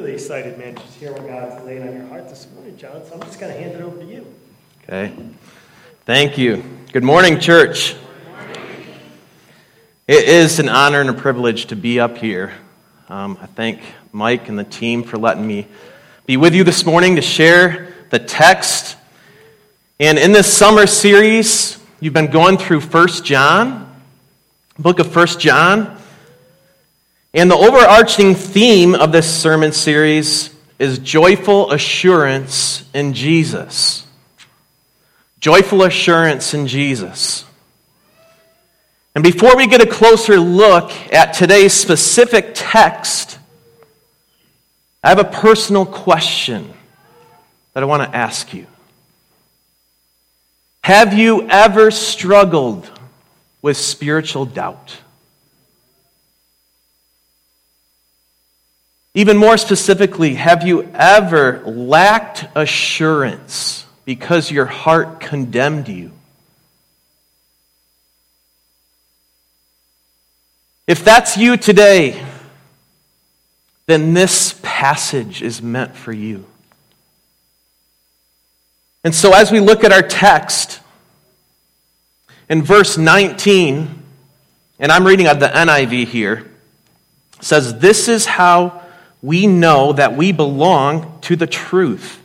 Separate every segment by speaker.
Speaker 1: Really excited, man, to hear what God's laying on your heart this morning, John. So I'm just going to hand it over to you.
Speaker 2: Okay. Thank you. Good morning, church. It is an honor and a privilege to be up here. Um, I thank Mike and the team for letting me be with you this morning to share the text. And in this summer series, you've been going through First John, book of First John. And the overarching theme of this sermon series is joyful assurance in Jesus. Joyful assurance in Jesus. And before we get a closer look at today's specific text, I have a personal question that I want to ask you. Have you ever struggled with spiritual doubt? Even more specifically, have you ever lacked assurance because your heart condemned you? If that's you today, then this passage is meant for you. And so, as we look at our text in verse 19, and I'm reading out the NIV here, says, This is how we know that we belong to the truth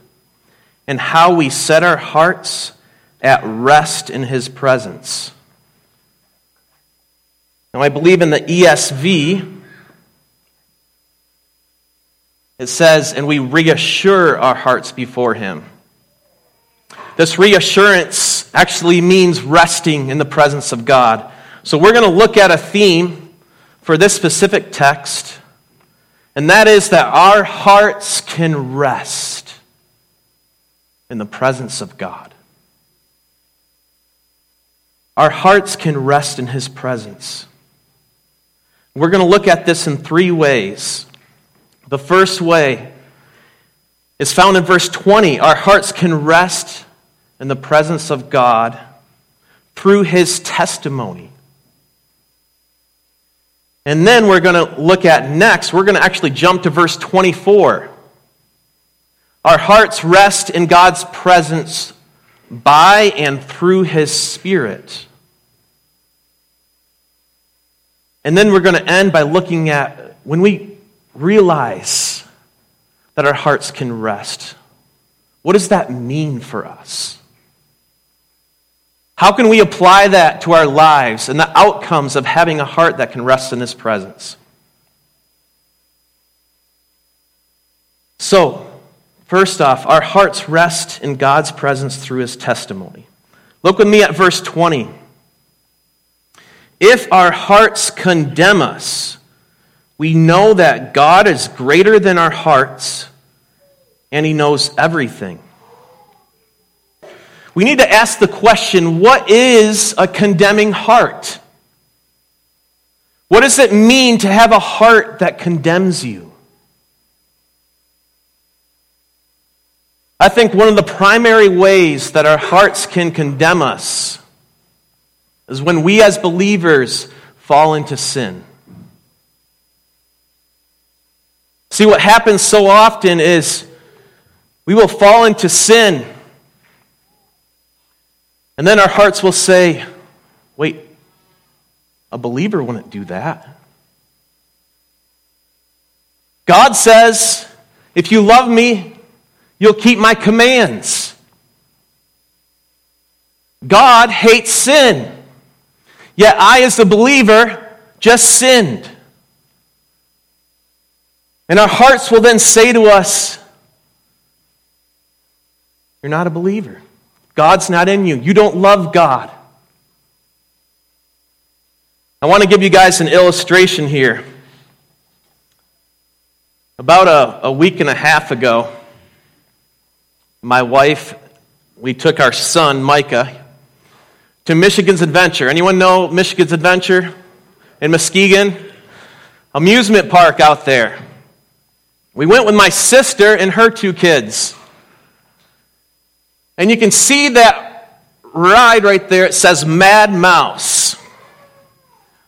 Speaker 2: and how we set our hearts at rest in His presence. Now, I believe in the ESV, it says, and we reassure our hearts before Him. This reassurance actually means resting in the presence of God. So, we're going to look at a theme for this specific text and that is that our hearts can rest in the presence of God. Our hearts can rest in His presence. We're going to look at this in three ways. The first way is found in verse 20. Our hearts can rest in the presence of God through His testimony. And then we're going to look at next, we're going to actually jump to verse 24. Our hearts rest in God's presence by and through His Spirit. And then we're going to end by looking at when we realize that our hearts can rest, what does that mean for us? How can we apply that to our lives and the outcomes of having a heart that can rest in His presence? So, first off, our hearts rest in God's presence through His testimony. Look with me at verse 20. If our hearts condemn us, we know that God is greater than our hearts and He knows everything we need to ask the question what is a condemning heart? What does it mean to have a heart that condemns you? I think one of the primary ways that our hearts can condemn us is when we as believers fall into sin. See, what happens so often is we will fall into sin and then our hearts will say, wait, a believer wouldn't do that. God says, if you love me, you'll keep my commands. God hates sin. Yet I, as a believer, just sinned. And our hearts will then say to us, You're not a believer. God's not in you. You don't love God. I want to give you guys an illustration here. About a, a week and a half ago, my wife, we took our son, Micah, to Michigan's Adventure. Anyone know Michigan's Adventure in Muskegon? Amusement park out there. We went with my sister and her two kids. And you can see that ride right there. It says Mad Mouse.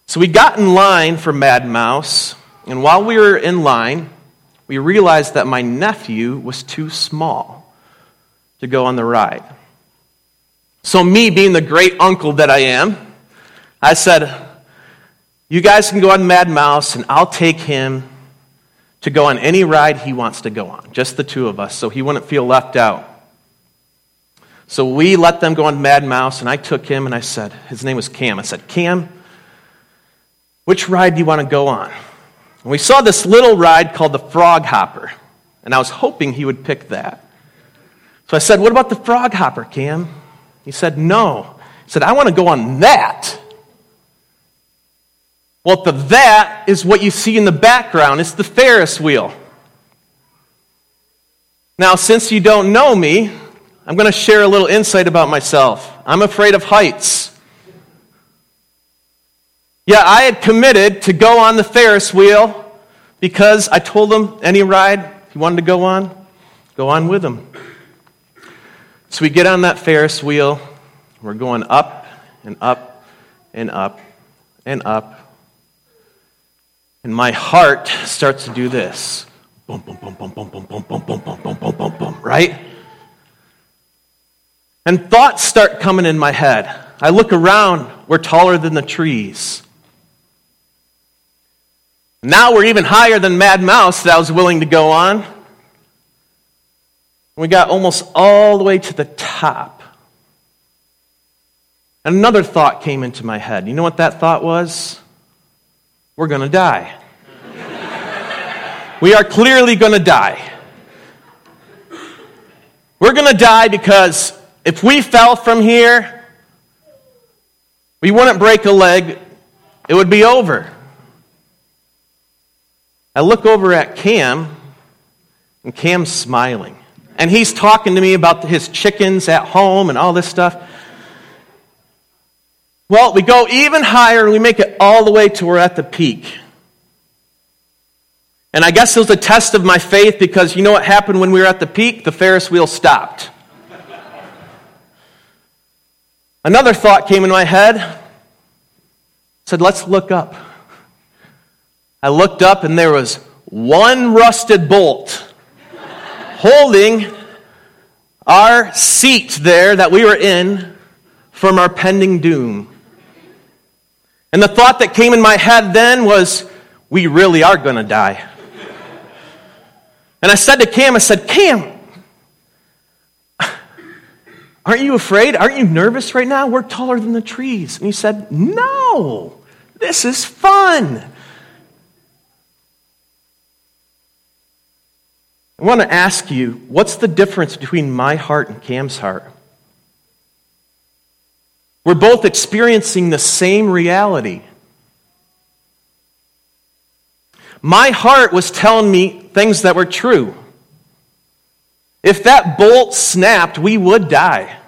Speaker 2: So we got in line for Mad Mouse. And while we were in line, we realized that my nephew was too small to go on the ride. So, me being the great uncle that I am, I said, You guys can go on Mad Mouse, and I'll take him to go on any ride he wants to go on, just the two of us, so he wouldn't feel left out. So we let them go on Mad Mouse, and I took him and I said, His name was Cam. I said, Cam, which ride do you want to go on? And we saw this little ride called the Frog Hopper, and I was hoping he would pick that. So I said, What about the Frog Hopper, Cam? He said, No. He said, I want to go on that. Well, the that is what you see in the background. It's the Ferris wheel. Now, since you don't know me, I'm going to share a little insight about myself. I'm afraid of heights. Yeah, I had committed to go on the Ferris wheel because I told him any ride he wanted to go on, go on with him. So we get on that Ferris wheel. We're going up and up and up and up. And my heart starts to do this. Boom, boom, boom, boom, boom, boom, boom, boom, boom, boom, boom, boom, boom, right? And thoughts start coming in my head. I look around, we're taller than the trees. Now we're even higher than Mad Mouse that I was willing to go on. We got almost all the way to the top. And another thought came into my head. You know what that thought was? We're going to die. we are clearly going to die. We're going to die because if we fell from here, we wouldn't break a leg, it would be over. I look over at Cam, and Cam's smiling. And he's talking to me about his chickens at home and all this stuff. Well, we go even higher and we make it all the way to we're at the peak. And I guess it was a test of my faith because you know what happened when we were at the peak? The Ferris wheel stopped. Another thought came in my head. said, let's look up. I looked up and there was one rusted bolt holding our seat there that we were in from our pending doom. And the thought that came in my head then was, we really are going to die. And I said to Cam, I said, Cam, Aren't you afraid? Aren't you nervous right now? We're taller than the trees. And he said, No, this is fun. I want to ask you what's the difference between my heart and Cam's heart? We're both experiencing the same reality. My heart was telling me things that were true. If that bolt snapped, we would die.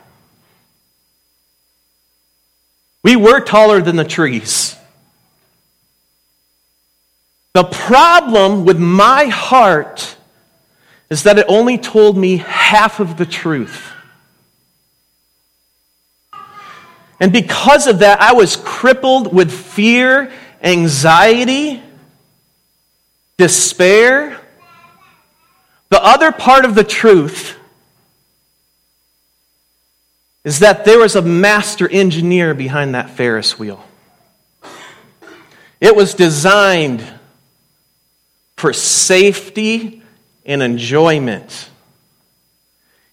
Speaker 2: We were taller than the trees. The problem with my heart is that it only told me half of the truth. And because of that, I was crippled with fear, anxiety, despair, the other part of the truth is that there was a master engineer behind that Ferris wheel. It was designed for safety and enjoyment.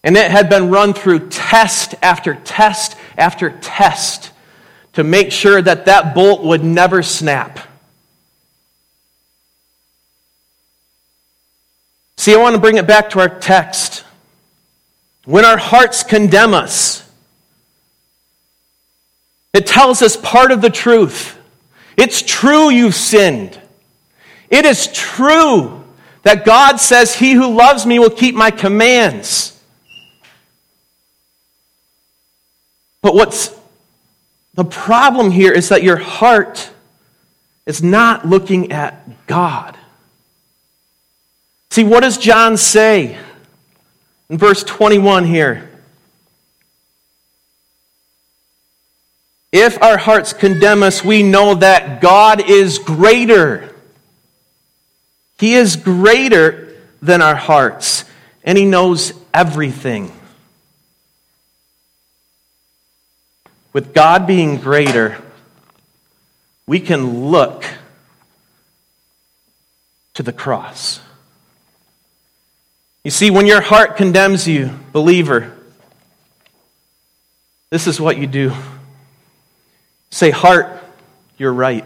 Speaker 2: And it had been run through test after test after test to make sure that that bolt would never snap. See, I want to bring it back to our text. When our hearts condemn us, it tells us part of the truth. It's true you've sinned. It is true that God says, He who loves me will keep my commands. But what's the problem here is that your heart is not looking at God. See, what does John say in verse 21 here? If our hearts condemn us, we know that God is greater. He is greater than our hearts, and He knows everything. With God being greater, we can look to the cross. You see, when your heart condemns you, believer, this is what you do. Say, Heart, you're right.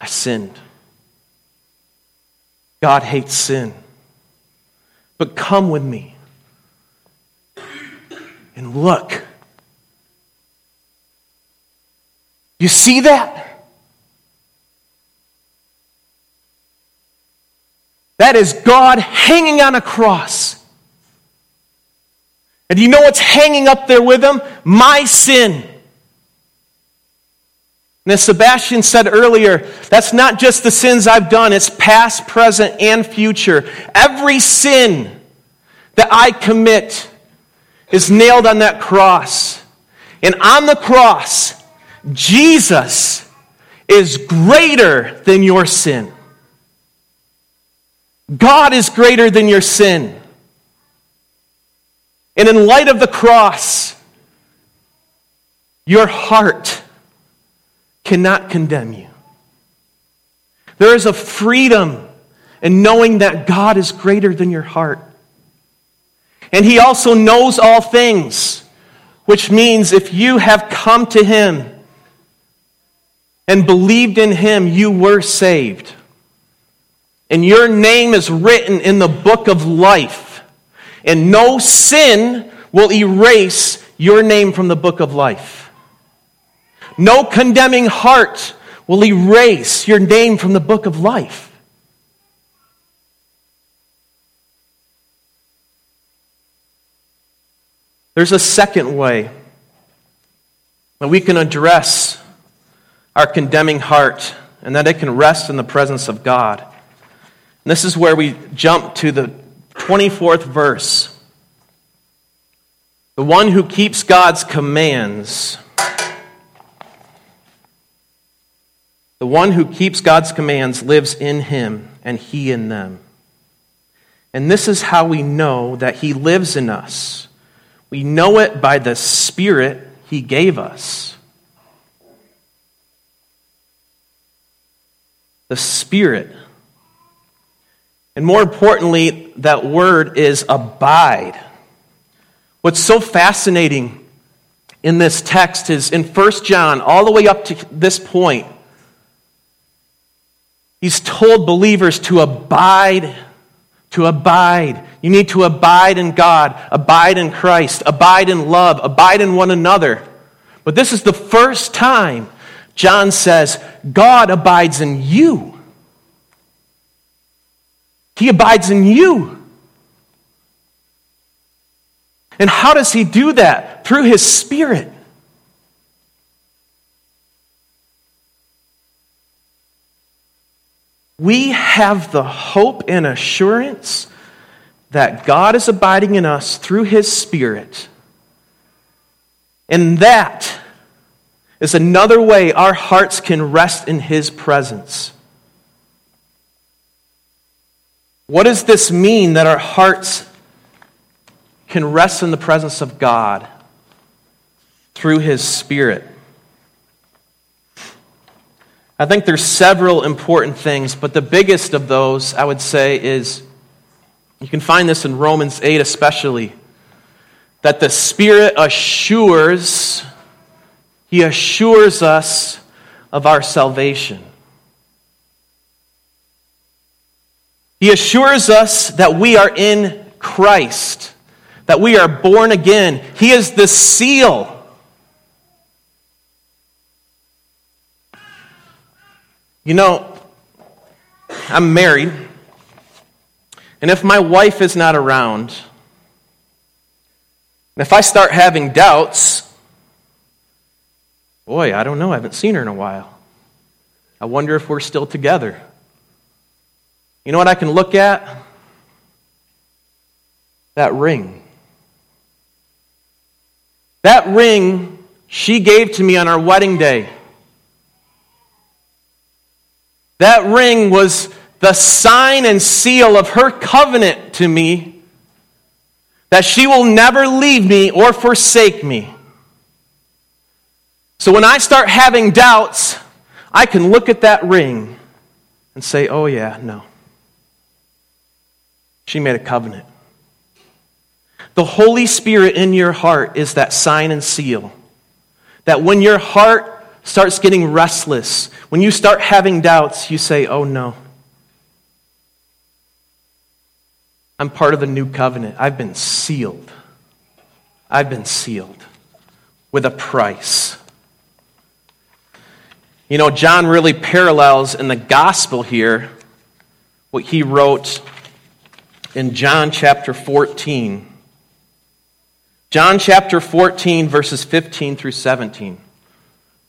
Speaker 2: I sinned. God hates sin. But come with me and look. You see that? That is God hanging on a cross. And you know what's hanging up there with him? My sin. And as Sebastian said earlier, that's not just the sins I've done, it's past, present, and future. Every sin that I commit is nailed on that cross. And on the cross, Jesus is greater than your sin. God is greater than your sin. And in light of the cross, your heart cannot condemn you. There is a freedom in knowing that God is greater than your heart. And He also knows all things, which means if you have come to Him and believed in Him, you were saved. And your name is written in the book of life. And no sin will erase your name from the book of life. No condemning heart will erase your name from the book of life. There's a second way that we can address our condemning heart and that it can rest in the presence of God. And this is where we jump to the 24th verse. The one who keeps God's commands The one who keeps God's commands lives in him, and he in them. And this is how we know that he lives in us. We know it by the Spirit he gave us. The Spirit. And more importantly, that word is abide. What's so fascinating in this text is in 1 John, all the way up to this point, He's told believers to abide, to abide. You need to abide in God, abide in Christ, abide in love, abide in one another. But this is the first time John says, God abides in you. He abides in you. And how does he do that? Through his Spirit. we have the hope and assurance that God is abiding in us through His Spirit. And that is another way our hearts can rest in His presence. What does this mean that our hearts can rest in the presence of God through His Spirit? I think there's several important things, but the biggest of those, I would say, is you can find this in Romans 8 especially, that the Spirit assures, He assures us of our salvation. He assures us that we are in Christ, that we are born again. He is the seal You know, I'm married, and if my wife is not around, and if I start having doubts, boy, I don't know, I haven't seen her in a while. I wonder if we're still together. You know what I can look at? That ring. That ring she gave to me on our wedding day. That ring was the sign and seal of her covenant to me that she will never leave me or forsake me. So when I start having doubts, I can look at that ring and say, oh, yeah, no. She made a covenant. The Holy Spirit in your heart is that sign and seal. That when your heart starts getting restless, when you start having doubts, you say, oh, no. I'm part of a new covenant. I've been sealed. I've been sealed with a price. You know, John really parallels in the gospel here what he wrote in John chapter 14. John chapter 14, verses 15 through 17.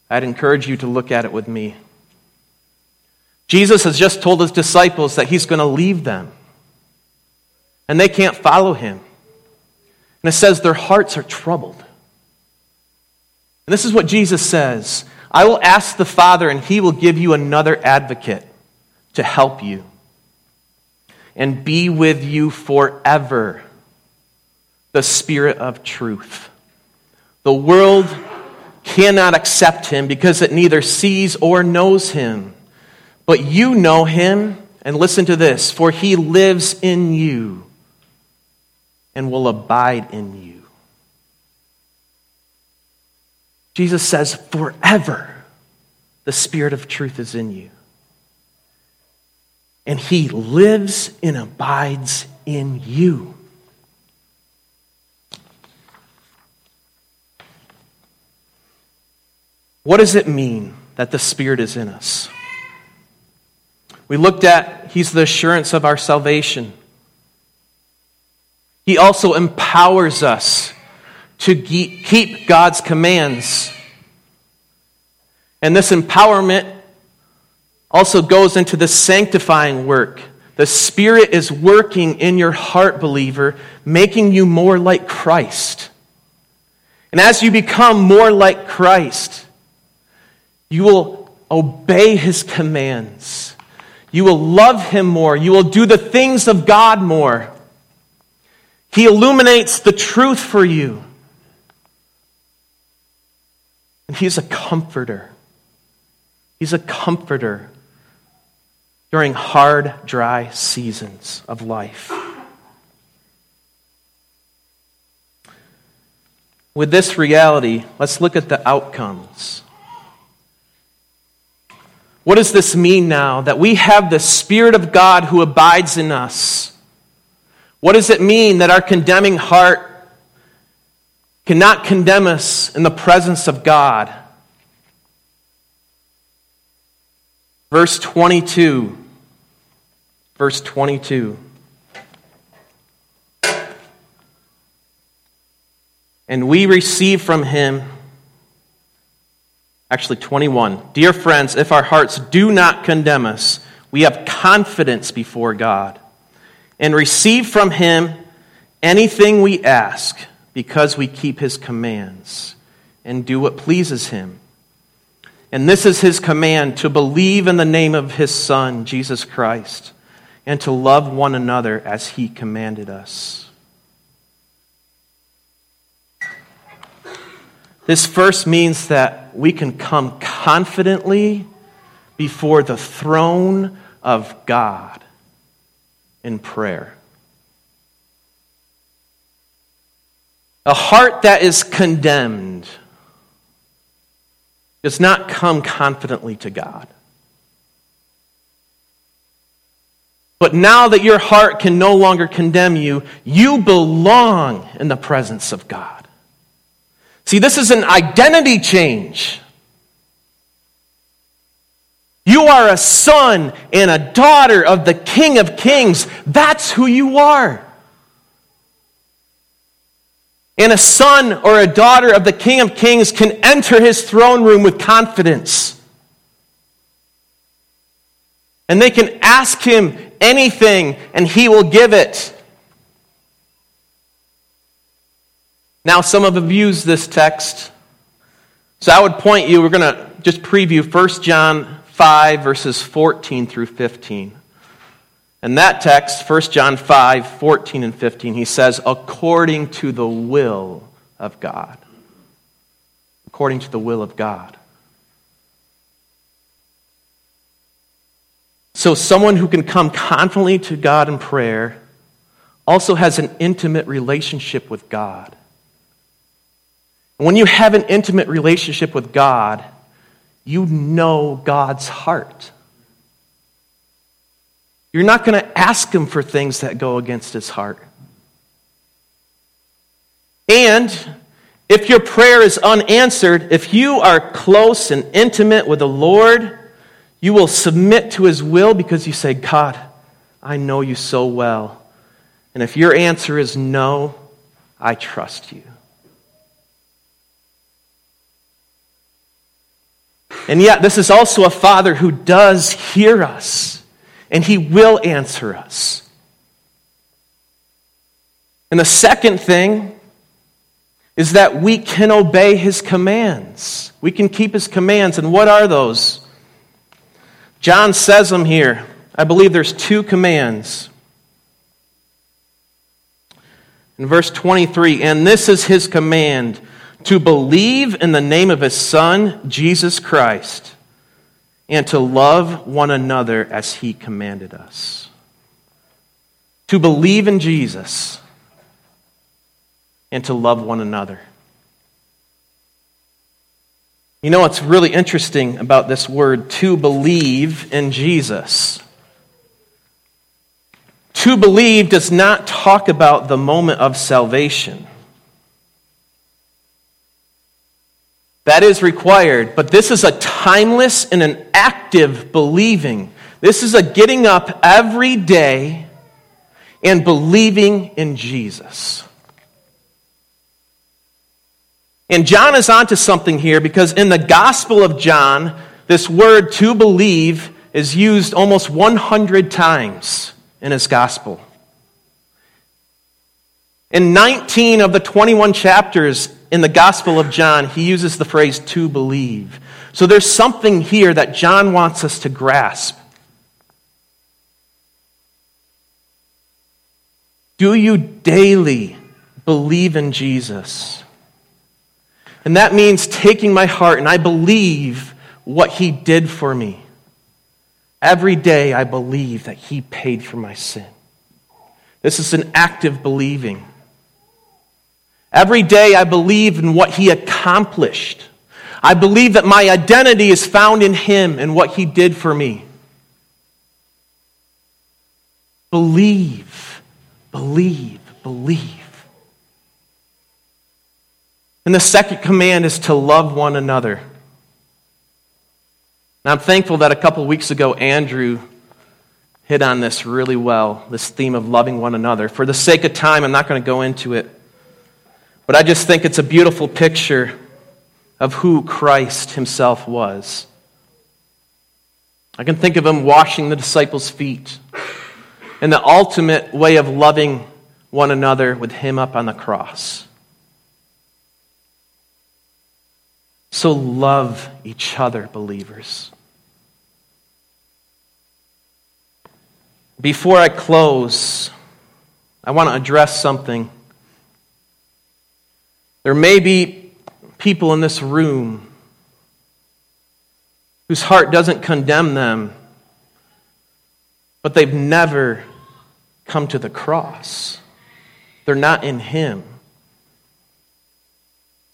Speaker 2: I'd encourage you to look at it with me. Jesus has just told his disciples that he's going to leave them, and they can't follow him. And it says their hearts are troubled. And this is what Jesus says I will ask the Father, and he will give you another advocate to help you and be with you forever the Spirit of truth. The world cannot accept him because it neither sees or knows him. But you know him, and listen to this for he lives in you and will abide in you. Jesus says, forever the Spirit of truth is in you. And He lives and abides in you. What does it mean that the Spirit is in us? We looked at He's the assurance of our salvation. He also empowers us to keep God's commands. And this empowerment also goes into the sanctifying work. The Spirit is working in your heart, believer, making you more like Christ. And as you become more like Christ, you will obey His commands. You will love Him more. You will do the things of God more. He illuminates the truth for you. And He's a comforter. He's a comforter during hard, dry seasons of life. With this reality, let's look at the outcomes. What does this mean now that we have the Spirit of God who abides in us? What does it mean that our condemning heart cannot condemn us in the presence of God. Verse 22. Verse 22. And we receive from him, actually 21. Dear friends, if our hearts do not condemn us, we have confidence before God and receive from him anything we ask because we keep his commands and do what pleases him. And this is his command to believe in the name of his Son, Jesus Christ, and to love one another as he commanded us. This first means that we can come confidently before the throne of God in prayer. A heart that is condemned does not come confidently to God. But now that your heart can no longer condemn you, you belong in the presence of God. See, this is an identity change. You are a son and a daughter of the King of Kings. That's who you are. And a son or a daughter of the King of Kings can enter his throne room with confidence. And they can ask him anything, and he will give it. Now, some have abused this text. So I would point you, we're going to just preview 1 John 5, verses 14 through 15. And that text, 1 John 5 14 and 15, he says, according to the will of God. According to the will of God. So, someone who can come confidently to God in prayer also has an intimate relationship with God. When you have an intimate relationship with God, you know God's heart. You're not going to ask Him for things that go against His heart. And if your prayer is unanswered, if you are close and intimate with the Lord, you will submit to His will because you say, God, I know you so well. And if your answer is no, I trust you. And yet, this is also a Father who does hear us, and He will answer us. And the second thing is that we can obey His commands. We can keep His commands. And what are those? John says them here. I believe there's two commands. In verse 23, and this is His command to believe in the name of his Son, Jesus Christ, and to love one another as he commanded us. To believe in Jesus and to love one another. You know what's really interesting about this word, to believe in Jesus? To believe does not talk about the moment of salvation. That is required, but this is a timeless and an active believing. This is a getting up every day and believing in Jesus. And John is onto something here because in the Gospel of John, this word to believe is used almost 100 times in his Gospel. In 19 of the 21 chapters in the Gospel of John, he uses the phrase to believe. So there's something here that John wants us to grasp. Do you daily believe in Jesus? And that means taking my heart and I believe what he did for me. Every day I believe that he paid for my sin. This is an active believing. Every day I believe in what he accomplished. I believe that my identity is found in him and what he did for me. Believe, believe, believe. And the second command is to love one another. And I'm thankful that a couple weeks ago, Andrew hit on this really well this theme of loving one another. For the sake of time, I'm not going to go into it. But I just think it's a beautiful picture of who Christ himself was. I can think of him washing the disciples' feet and the ultimate way of loving one another with him up on the cross. So love each other, believers. Before I close, I want to address something there may be people in this room whose heart doesn't condemn them, but they've never come to the cross. They're not in Him.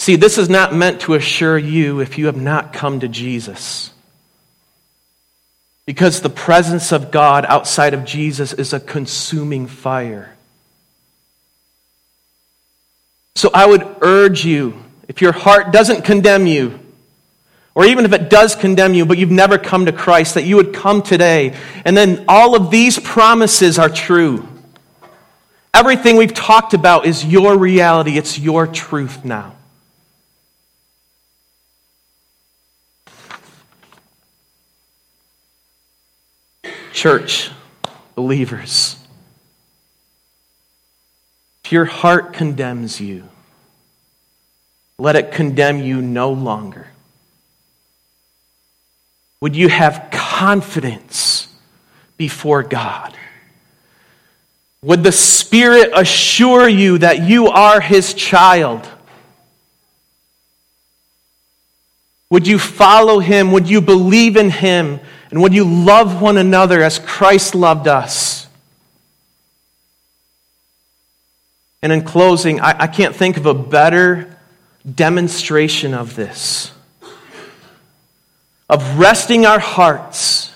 Speaker 2: See, this is not meant to assure you if you have not come to Jesus. Because the presence of God outside of Jesus is a consuming fire. So I would urge you, if your heart doesn't condemn you, or even if it does condemn you, but you've never come to Christ, that you would come today. And then all of these promises are true. Everything we've talked about is your reality, it's your truth now. Church, believers. If your heart condemns you, let it condemn you no longer. Would you have confidence before God Would the Spirit assure you that you are His child? Would you follow Him? Would you believe in Him? And would you love one another as Christ loved us? And in closing, I, I can't think of a better demonstration of this of resting our hearts,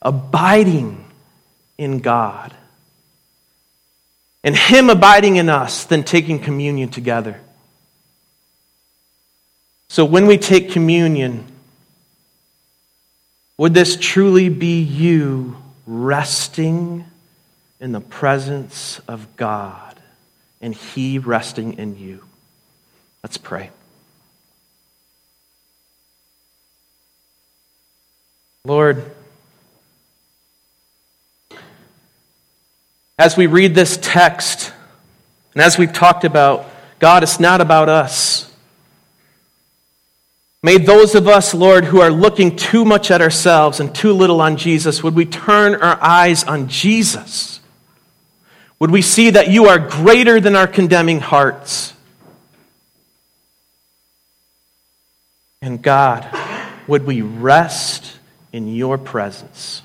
Speaker 2: abiding in God, and Him abiding in us than taking communion together. So when we take communion, would this truly be you resting in the presence of God and He resting in you? Let's pray. Lord, as we read this text, and as we've talked about, God, it's not about us. May those of us, Lord, who are looking too much at ourselves and too little on Jesus, would we turn our eyes on Jesus? Would we see that you are greater than our condemning hearts? And God, would we rest in your presence?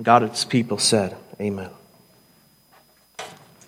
Speaker 2: God, its people said, Amen.